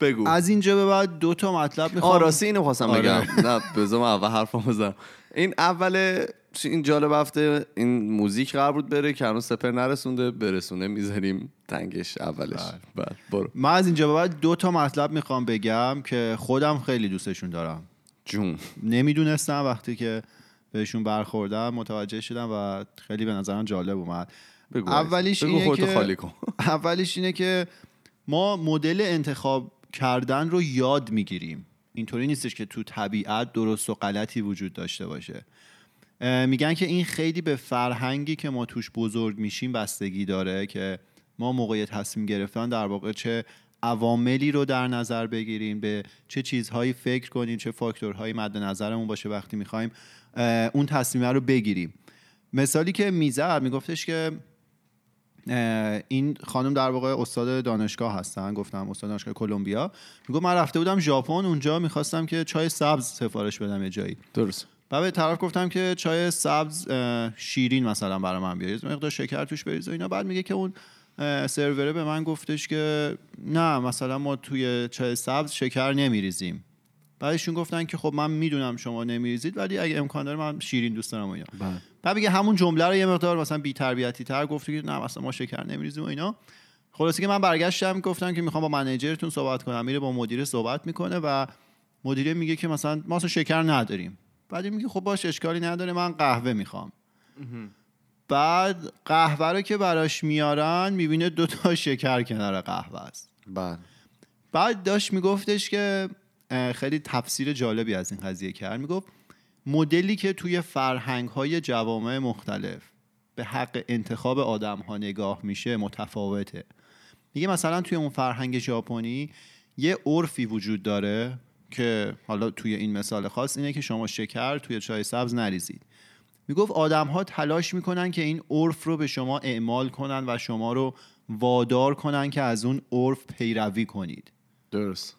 بگو. از اینجا به بعد دو تا مطلب می‌خوام. آه راستی اینو خواستم آره. بگم. نه بذار من اول حرفم بزنم. این اول این جالب هفته این موزیک قرار بود بره که هنوز سپر نرسونده برسونه می‌ذاریم تنگش اولش. بله برو. من از اینجا به بعد دو تا مطلب می‌خوام بگم که خودم خیلی دوستشون دارم. جون. نمی‌دونستم وقتی که بهشون برخوردم متوجه شدم و خیلی به نظرم جالب اومد. بگو اولیش بگو اینه که خالی کن. (laughs) اولیش اینه که ما مدل انتخاب کردن رو یاد می‌گیریم. اینطوری نیستش که تو طبیعت درست و غلطی وجود داشته باشه. میگن که این خیلی به فرهنگی که ما توش بزرگ میشیم بستگی داره که ما موقع تصمیم گرفتن در واقع چه عواملی رو در نظر بگیریم به چه چیزهایی فکر کنیم چه فاکتورهایی مد نظرمون باشه وقتی می‌خوایم اون تصمیم رو بگیریم. مثالی که می‌زد میگفتش که این خانم در واقع استاد دانشگاه هستن گفتم استاد دانشگاه کلمبیا. می‌گفت من رفته بودم ژاپن اونجا می‌خواستم که چای سبز سفارش بدم یه جایی. درست. و به طرف گفتم که چای سبز شیرین مثلا برای من بیارید مقدار شکر توش بریز و اینا. بعد میگه که اون سروره به من گفتش که نه مثلا ما توی چای سبز شکر نمیریزیم. بعدشون گفتن که خب من می‌دونم شما نمیریزید ولی اگه امکان داره من شیرین دوست دارم و اینا. بعد میگه همون جمله رو یه مقدار مثلا بی تربیتی تر گفت که نه مثلا ما شکر نمیریزیم و اینا. خلاصه که من برگشتم گفتم که می‌خوام با منیجرتون صحبت کنم. میره با مدیر صحبت می‌کنه و مدیره میگه که مثلا ما اصلا شکر نداریم. بعد میگه خب باش اشکالی نداره من قهوه می‌خوام. بعد قهوه رو که براش میارن می‌بینه دو تا شکر کنار قهوه است. بله. بعد داشت میگفتش که خیلی تفسیر جالبی از این قضیه کرد. می‌گفت مدلی که توی فرهنگ های جوامع مختلف به حق انتخاب آدم ها نگاه میشه متفاوته. میگه مثلا توی اون فرهنگ ژاپنی یه عرفی وجود داره که حالا توی این مثال خاص اینه که شما شکر توی چای سبز نریزید. می‌گفت آدم ها تلاش می‌کنن که این عرف رو به شما اعمال کنن و شما رو وادار کنن که از اون عرف پیروی کنید. درست.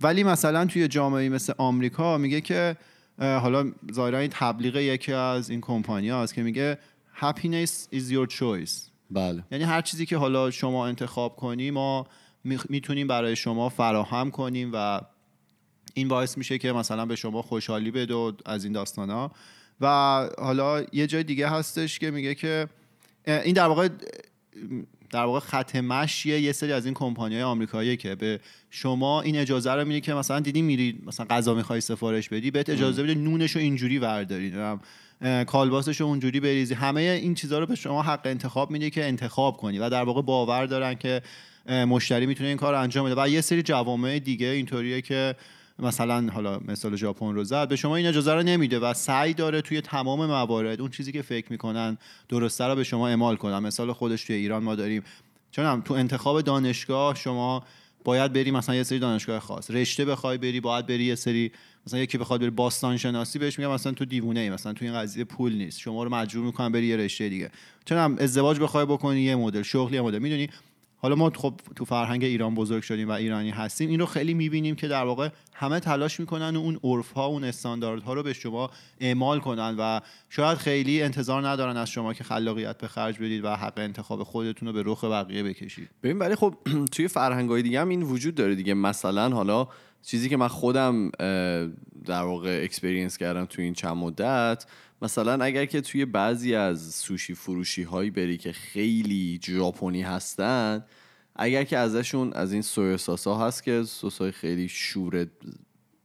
ولی مثلا توی جامعه مثل آمریکا میگه که حالا ظاهرا این تبلیغ یکی از این کمپانی هست که میگه happiness is your choice. بله. یعنی هر چیزی که حالا شما انتخاب کنی ما می‌تونیم برای شما فراهم کنیم و این باعث میشه که مثلا به شما خوشحالی بده و از این داستان ها و حالا یه جای دیگه هستش که میگه که این در واقع در واقع خط مشیه یه سری از این کمپانی های آمریکایی که به شما این اجازه رو میده که مثلا دیدی میری مثلا غذا می‌خوای سفارش بدی بهت اجازه بده نونش رو اینجوری ورداری کالباسش رو اونجوری بریزی. همه این چیزها رو به شما حق انتخاب میده که انتخاب کنی و در واقع باور دارن که مشتری می‌تونه این کار رو انجام بده. و یه سری جوامع دیگه اینطوریه که مثلا حالا مثال ژاپن رو زد به شما این اجازه رو نمیده و سعی داره توی تمام موارد اون چیزی که فکر می‌کنن درسته رو به شما اعمال کنن مثال خودش توی ایران ما داریم. چون هم تو انتخاب دانشگاه شما باید بری مثلا یه سری دانشگاه خاص. رشته بخوای بری باید بری یه سری مثلا یکی بخواد بری باستان شناسی بهش میگم مثلا تو دیوونه ای مثلا تو این قضیه پول نیست. شما رو مجبور می‌کنن بری یه رشته دیگه. چون هم ازدواج بخوای بکنی یه مدل شغلی یه مدل. می‌دونی؟ حالا ما خب تو فرهنگ ایران بزرگ شدیم و ایرانی هستیم این رو خیلی می‌بینیم که در واقع همه تلاش می‌کنن و اون عرف ها اون استانداردها رو به شما اعمال کنن و شاید خیلی انتظار ندارن از شما که خلاقیت به خرج بدید و حق انتخاب خودتون رو به رخ بقیه بکشید. ببین ولی خب (clears throat) توی فرهنگای دیگه هم این وجود داره دیگه. مثلا حالا چیزی که من خودم در واقع experience کردم توی این چند مدت مثلا اگر که توی بعضی از سوشی فروشی هایی بری که خیلی ژاپنی هستن اگر که ازشون از این soya sauce ها هست که سس های خیلی شور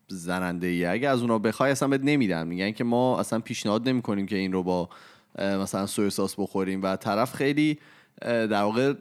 زننده ای اگه از اونا بخوای اصلا بهت نمیدن. میگن که ما اصلا پیشنهاد نمی‌کنیم که این رو با مثلا soya sauce بخوریم. و طرف خیلی در واقع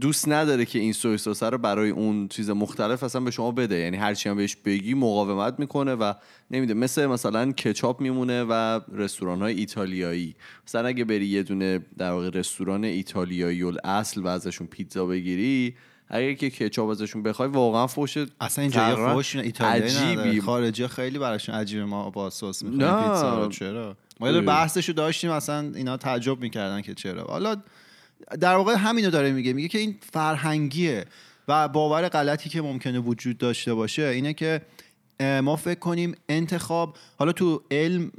دوست نداره که این سوی سس رو برای اون چیز مختلف اصلا به شما بده. یعنی هرچی هم بهش بگی مقاومت می‌کنه و نمیده. مثل مثلا کچاپ میمونه و رستوران های ایتالیایی. مثلا اگه بری یه دونه در واقع رستوران ایتالیایی اصل و ازشون پیتزا بگیری اگه که کچاپ ازشون بخوای واقعا فوش اصلا اینجا فوش ایتالیایی خارجی خیلی براشون عجیبه. ما با سس. می‌خوریم پیتزا رو چرا؟ ما. بحثشو داشتیم اصلا اینا تعجب می‌کردن که چرا. حالا در واقع همینو داره میگه. میگه که این فرهنگیه و باور غلطی که ممکنه وجود داشته باشه اینه که ما فکر کنیم انتخاب حالا تو علم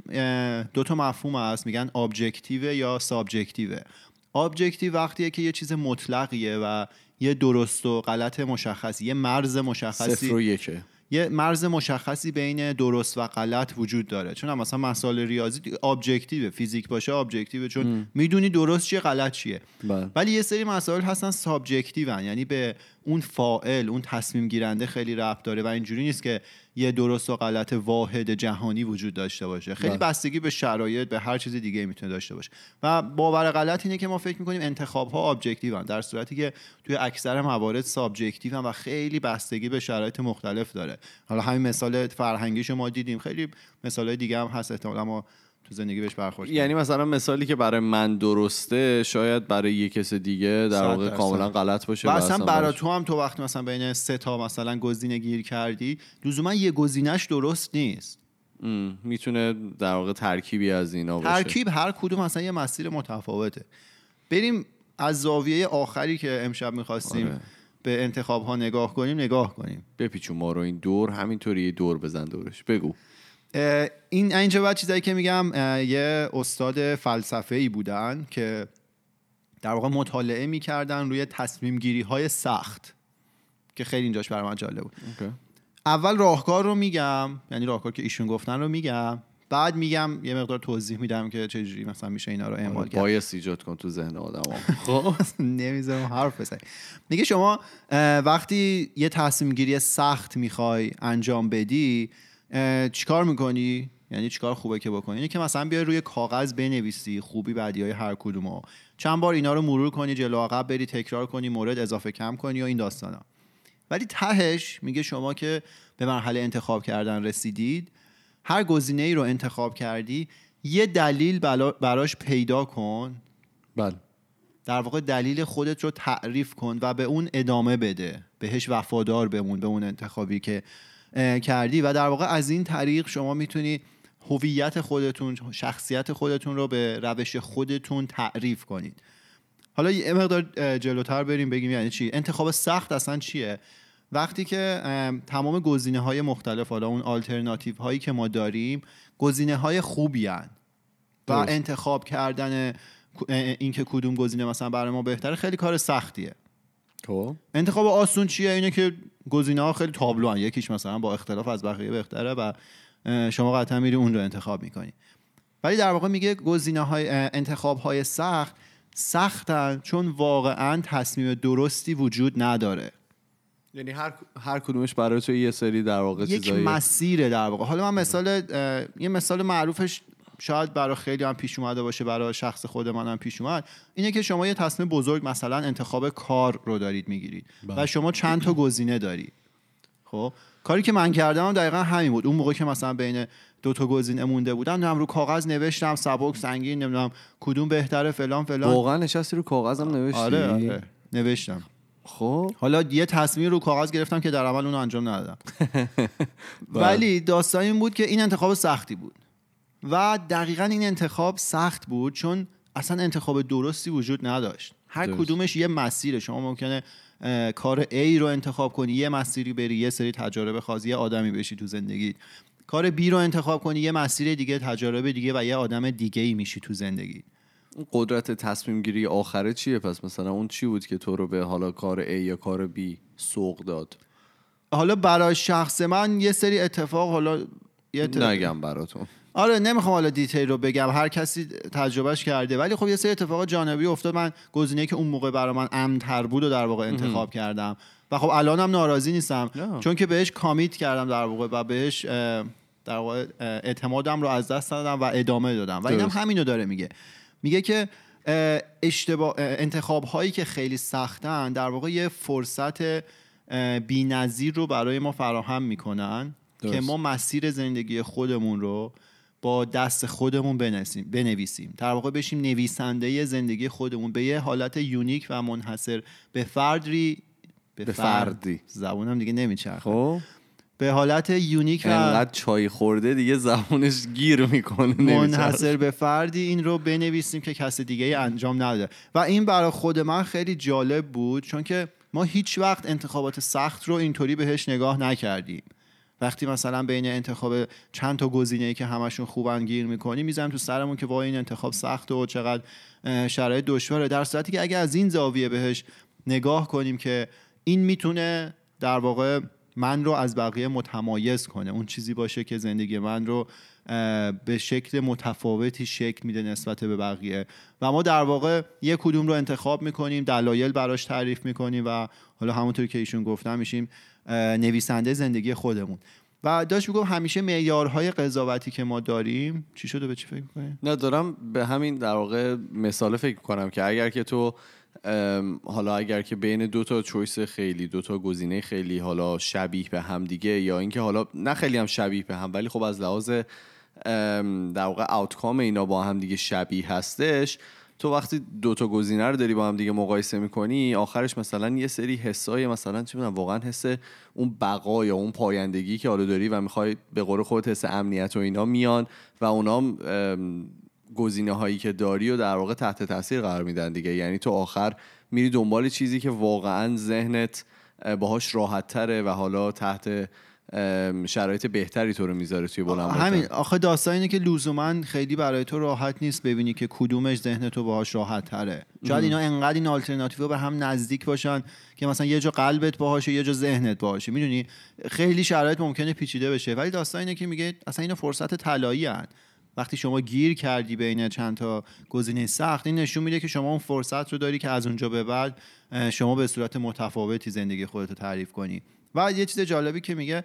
دو تا مفهوم هست. میگن objective یا subjective objective وقتیه که یه چیز مطلقیه و یه درست و غلط مشخصی یه مرز مشخصی. صفر و یکه. یه مرز مشخصی بین درست و غلط وجود داره. چون مثلا مسائل ریاضی objective فیزیک باشه objective چون می‌دونی درست چیه غلط چیه. بله. ولی یه سری مسائل هستن subjective یعنی به اون فاعل اون تصمیم گیرنده خیلی ربط داره و اینجوری نیست که یه درست و غلط واحد جهانی وجود داشته باشه. خیلی بله. بستگی به شرایط به هر چیز دیگه می‌تونه داشته باشه. و باور غلط اینه که ما فکر می‌کنیم انتخاب ها objective در صورتی که توی اکثر موارد subjective و خیلی بستگی به شرایط مختلف داره. حالا همین مثال فرهنگی شما دیدیم. خیلی مثال دیگه هم هست احتمالاً ما تو زندگی بهش برخورد. یعنی مثلا مثالی که برای من درسته شاید برای یه کس دیگه در واقع. کاملا غلط باشه و اصلا برای تو هم تو وقتی مثلا بین سه تا مثلا گزینه گیر کردی لزوما یه گزینش درست نیست می‌تونه در واقع ترکیبی از اینا باشه ترکیب هر کدوم مثلا یه مسیر متفاوته بریم از زاویه آخری که امشب می‌خواستیم آره. به انتخاب ها نگاه کنیم نگاه کنیم بپیچون ما رو این دور همینطوری یه دور بزن دورش بگو این اینجا بعد چیزایی که میگم یه استاد فلسفه ای بودن که در واقع مطالعه می‌کردن روی تصمیم گیری های سخت که خیلی اینجاش برای من جالب بود. اول راهکار رو میگم یعنی راهکار که ایشون گفتن رو میگم بعد میگم یه مقدار توضیح میدم که چجوری مثلا میشه اینا رو اعمال کرد. بایست ایجاد کن تو ذهن آدم (laughs) خب نمی‌ذارم حرف بزنی. میگه شما وقتی یه تصمیم گیری سخت می‌خوای انجام بدی چیکار می‌کنی؟ یعنی چیکار خوبه که بکنی؟ اینه که مثلا بیای روی کاغذ بنویسی خوبی بدی های هر کدومو. چند بار اینا رو مرور کنی جلو عقب بری تکرار کنی مورد اضافه کم کنی و این داستانا. ولی تهش میگه شما که به مرحله انتخاب کردن رسیدید هر گزینه ای رو انتخاب کردی یه دلیل براش پیدا کن. بله. در واقع دلیل خودت رو تعریف کن و به اون ادامه بده. بهش وفادار بمون به اون انتخابی که کردی و در واقع از این طریق شما می‌تونی هویت خودتون شخصیت خودتون رو به روش خودتون تعریف کنید. حالا یه مقدار جلوتر بریم بگیم یعنی چی؟ انتخاب سخت اصلا چیه؟ وقتی که ام، تمام گزینه های مختلف حالا اون آلترناتیو هایی که ما داریم گزینه های خوبی هن. و. انتخاب کردن اینکه کدوم گزینه مثلا برای ما بهتره خیلی کار سختیه. خب. انتخاب آسون چیه؟ اینه که گزینه ها خیلی تابلو هن. یکیش مثلا با اختلاف از بقیه بهتره و شما قطعا میری اون رو انتخاب می‌کنی. ولی در واقع میگه گزینه های انتخاب های سخت سختن چون واقعا تصمیم درستی وجود نداره. یعنی هر هر کدومش برای تو یه سری در واقع یک مسیره در واقع. حالا من مثال یه مثال معروفش شاید برای خیلی هم پیش اومده باشه برای شخص خود من هم پیش اومد. اینه که شما یه تصمیم بزرگ مثلا انتخاب کار رو دارید می‌گیرید و شما چند تا گزینه دارید. خب کاری که من کردم هم دقیقا همین بود. اون موقع که مثلا بین دو تا گزینه مونده بودم نمی‌دونم رو کاغذ نوشتم سبک سنگین نمی‌دونم کدوم بهتره فلان فلان. واقعا نشستی رو کاغذم نوشتی؟ آره آره. نوشتم. خب. حالا یه تصمیم رو کاغذ گرفتم که در عمل اون انجام ندادم. (laughs) ولی داستان این بود که این انتخاب سختی بود. و دقیقا این انتخاب سخت بود چون اصلا انتخاب درستی وجود نداشت. هر درست. کدومش یه مسیره. شما ممکنه کار A رو انتخاب کنی یه مسیری بری یه سری تجارب خاص یه آدمی بشی تو زندگیت کار B رو انتخاب کنی یه مسیر دیگه تجارب دیگه و یه آدم دیگه ای میشی تو زندگی. قدرت تصمیم گیری آخره چیه؟ پس مثلا اون چی بود که تو رو به حالا کار A یا کار B سوق داد؟ حالا برای شخص من یه سری اتفاق حالا یه اتفاق- نگم براتون. آره نمی‌خوام حالا دیتیل رو بگم هر کسی تجربهش کرده. ولی خب یه سری اتفاق جانبی افتاد. من گزینه‌ای که اون موقع برای من امن‌تر بود و در واقع انتخاب کردم. و خب الانم ناراضی نیستم. نه. چون که بهش کامیت کردم در واقع و بهش در واقع اعتمادم رو از دست دادم و ادامه دادم. و اینم درست. همینو داره میگه. میگه که اشتباه انتخاب هایی که خیلی سختن در واقع یه فرصت بی‌نظیر رو برای ما فراهم می‌کنن که ما مسیر زندگی خودمون رو با دست خودمون بنویسیم بنویسیم. در واقع بشیم نویسنده زندگی خودمون به یه حالت یونیک و منحصر. به فردی به, فردی. زبونم دیگه نمیچرخه. خب. به حالت یونیک و انقدر چای خورده دیگه زبونش گیر می‌کنه منحصر به فردی این رو بنویسیم که کس دیگه انجام نداده. و این برای خود من خیلی جالب بود چون که ما هیچ وقت انتخابات سخت رو اینطوری بهش نگاه نکردیم. وقتی مثلا بین انتخاب چند تا گزینه که همشون خوبن گیر می‌کنیم می‌زنیم تو سرمون که وای این انتخاب سخت و چقدر شرایط دشواره. در صورتی که اگه از این زاویه بهش نگاه کنیم که این می‌تونه در واقع من رو از بقیه متمایز کنه. اون چیزی باشه که زندگی من رو به شکل متفاوتی شکل میده نسبت به بقیه. و ما در واقع یک کدوم رو انتخاب می‌کنیم دلایل براش تعریف می‌کنیم و حالا همونطور که ایشون گفتم میشیم نویسنده زندگی خودمون و داشت میگم همیشه معیارهای قضاوتی که ما داریم چی شده به چی فکر می‌کنی؟ نه دارم به همین در واقع مثال فکر کنم که اگر که تو حالا اگر که بین دو تا چویس خیلی دو تا گزینه خیلی حالا شبیه به هم دیگه یا اینکه حالا نه خیلی هم شبیه به هم ولی خب از لحاظ در واقع آوتکام اینا با هم دیگه شبیه هستش تو وقتی دو تا گزینه رو داری با هم دیگه مقایسه می‌کنی آخرش مثلا یه سری حسای مثلا چه می‌دونم واقعا حس اون بقا یا اون پایندگی که حالا داری و می‌خوای به قول خودت حس امنیت و اینا میان و اونا گزینه هایی که داری و در واقع تحت تاثیر قرار میدن دیگه. یعنی تو آخر میری دنبال چیزی که واقعا ذهنت باهاش راحت تره و حالا تحت شرایط بهتری تو رو می‌ذاره توی بلند همین آخه داستان اینه که لزوما خیلی برای تو راحت نیست ببینی که کدومش ذهن تو باهاش راحت تره شاید اینا انقدر این آلترناتیو به هم نزدیک باشن که مثلا یه جا قلبت باهاشه یه جا ذهنت باهاشه. می‌دونی؟ خیلی شرایط ممکنه پیچیده بشه. ولی داستان اینه که میگه اصلا اینا فرصت طلایی وقتی شما گیر کردی بین چند تا گزینه سخت این نشون میده که شما اون فرصت رو داری که از اونجا به بعد شما به صورت متفاوتی زندگی خودت رو تعریف کنی. و یه چیز جالبی که میگه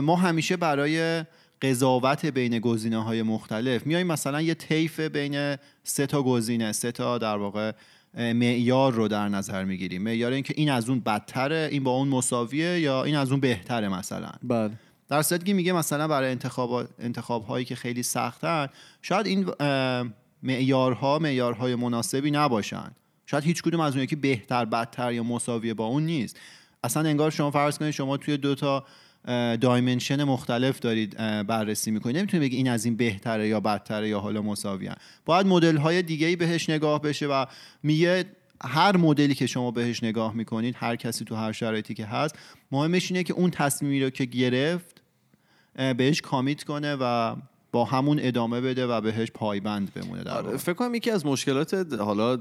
ما همیشه برای قضاوت بین گزینه های مختلف میایم مثلا یه طیف بین سه تا گزینه سه تا در واقع معیار رو در نظر می‌گیریم. معیار اینکه این از اون بدتره این با اون مساویه یا این از اون بهتره مثلا. بله. در صورتی که میگه مثلا برای انتخاب انتخاب هایی که خیلی سختن شاید این معیارها معیارهای مناسبی نباشن. شاید هیچ کدوم از اون یکی بهتر بدتر یا مساویه با اون نیست. اصلا انگار شما فرض کنید شما توی دو تا دایمنشن مختلف دارید بررسی می‌کنید. نمی‌تونید بگی این از این بهتره یا بدتره یا حالا مساویه باید مدل های دیگه بهش نگاه بشه و میگه هر مدلی که شما بهش نگاه می‌کنید هر کسی تو هر شرایطی که هست مهمش اینه که اون تصمیمی رو که گرفت بهش کامیت کنه و با همون ادامه بده و بهش پایبند بمونه در آره، فکر کنم یکی از مشکلات حالا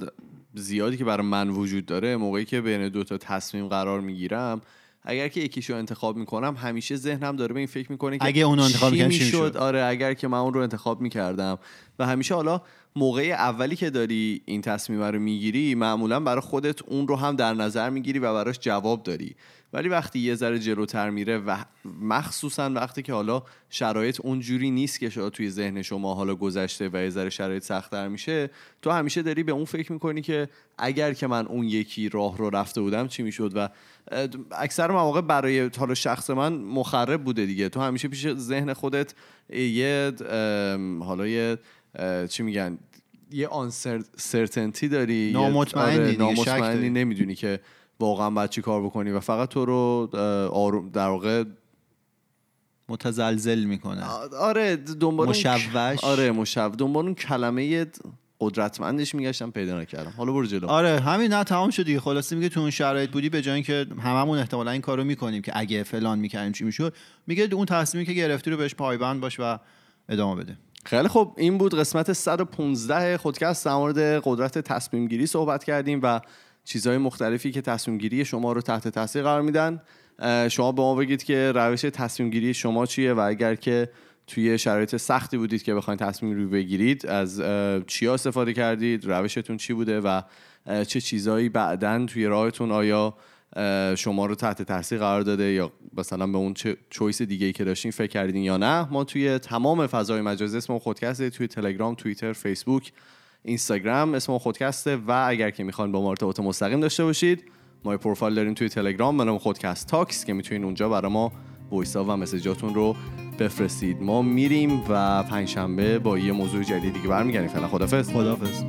زیادی که برای من وجود داره موقعی که بین دو تا تصمیم قرار می‌گیرم اگر که یکیشو انتخاب می‌کنم همیشه ذهنم داره به این فکر می‌کنه که اگه اون انتخاب می‌شد؟ آره اگر که من اون رو انتخاب می‌کردم. و همیشه حالا موقع اولی که داری این تصمیم رو می‌گیری معمولا برای خودت اون رو هم در نظر می‌گیری و براش جواب داری. ولی وقتی یه ذره جلوتر میره و مخصوصا وقتی که حالا شرایط اونجوری نیست که شاید توی ذهن شما حالا گذشته و یه ذره شرایط سختتر میشه تو همیشه داری به اون فکر می‌کنی که اگر که من اون یکی راه رو رفته بودم چی می‌شد؟ و اکثر مواقع برای حالا شخص من مخرب بوده دیگه. تو همیشه پیش ذهن خودت یه حالا یه چی میگن؟ یه آن سرتنتی داری نامطمئنی, آره نمی‌دونی که واقعا باید چی کار بکنی؟ و فقط تو رو آروم در واقع متزلزل می‌کنه. آره دنبال مشوش. آره مشو دنبال اون کلمه قدرتمندش میگشتم پیدا نکردم. حالا برو جلو. آره همین نه تمام شد دیگه. خلاصه میگه تو اون شرایط بودی به جای اینکه هممون احتمالا این کارو می‌کنیم که اگه فلان می‌کردیم چی می‌شد میگه اون تصمیمی که گرفتی رو بهش پایبند باش و ادامه بده. خیلی خب این بود قسمت 115 خودکست در مورد قدرت تصمیم گیری صحبت کردیم و چیزهای مختلفی که تصمیم گیری شما رو تحت تاثیر قرار میدن. شما به ما بگید که روش تصمیم گیری شما چیه و اگر که توی شرایط سختی بودید که بخواید تصمیم رو بگیرید از چیا استفاده کردید؟ روشتون چی بوده و چه چیزهایی بعدا توی راهتون آیا شما رو تحت تاثیر قرار داده یا مثلا به اون چه چویس دیگه ای که داشتین فکر کردین یا نه؟ ما توی تمام فضای مجازی اسم خودکسته توی تلگرام توییتر فیسبوک اینستاگرام اسم ما خودکسته و اگر که می‌خوان با ما ارتباط مستقیم داشته باشید ما یه پروفایل داریم توی تلگرام به نام خودکست تاکس که می‌تونین اونجا برای ما وایسا و مسیجاتون رو بفرستید. ما میریم و پنجشنبه با یه موضوع جدیدی که برمیگردیم. فعلا خدافظ خدافظ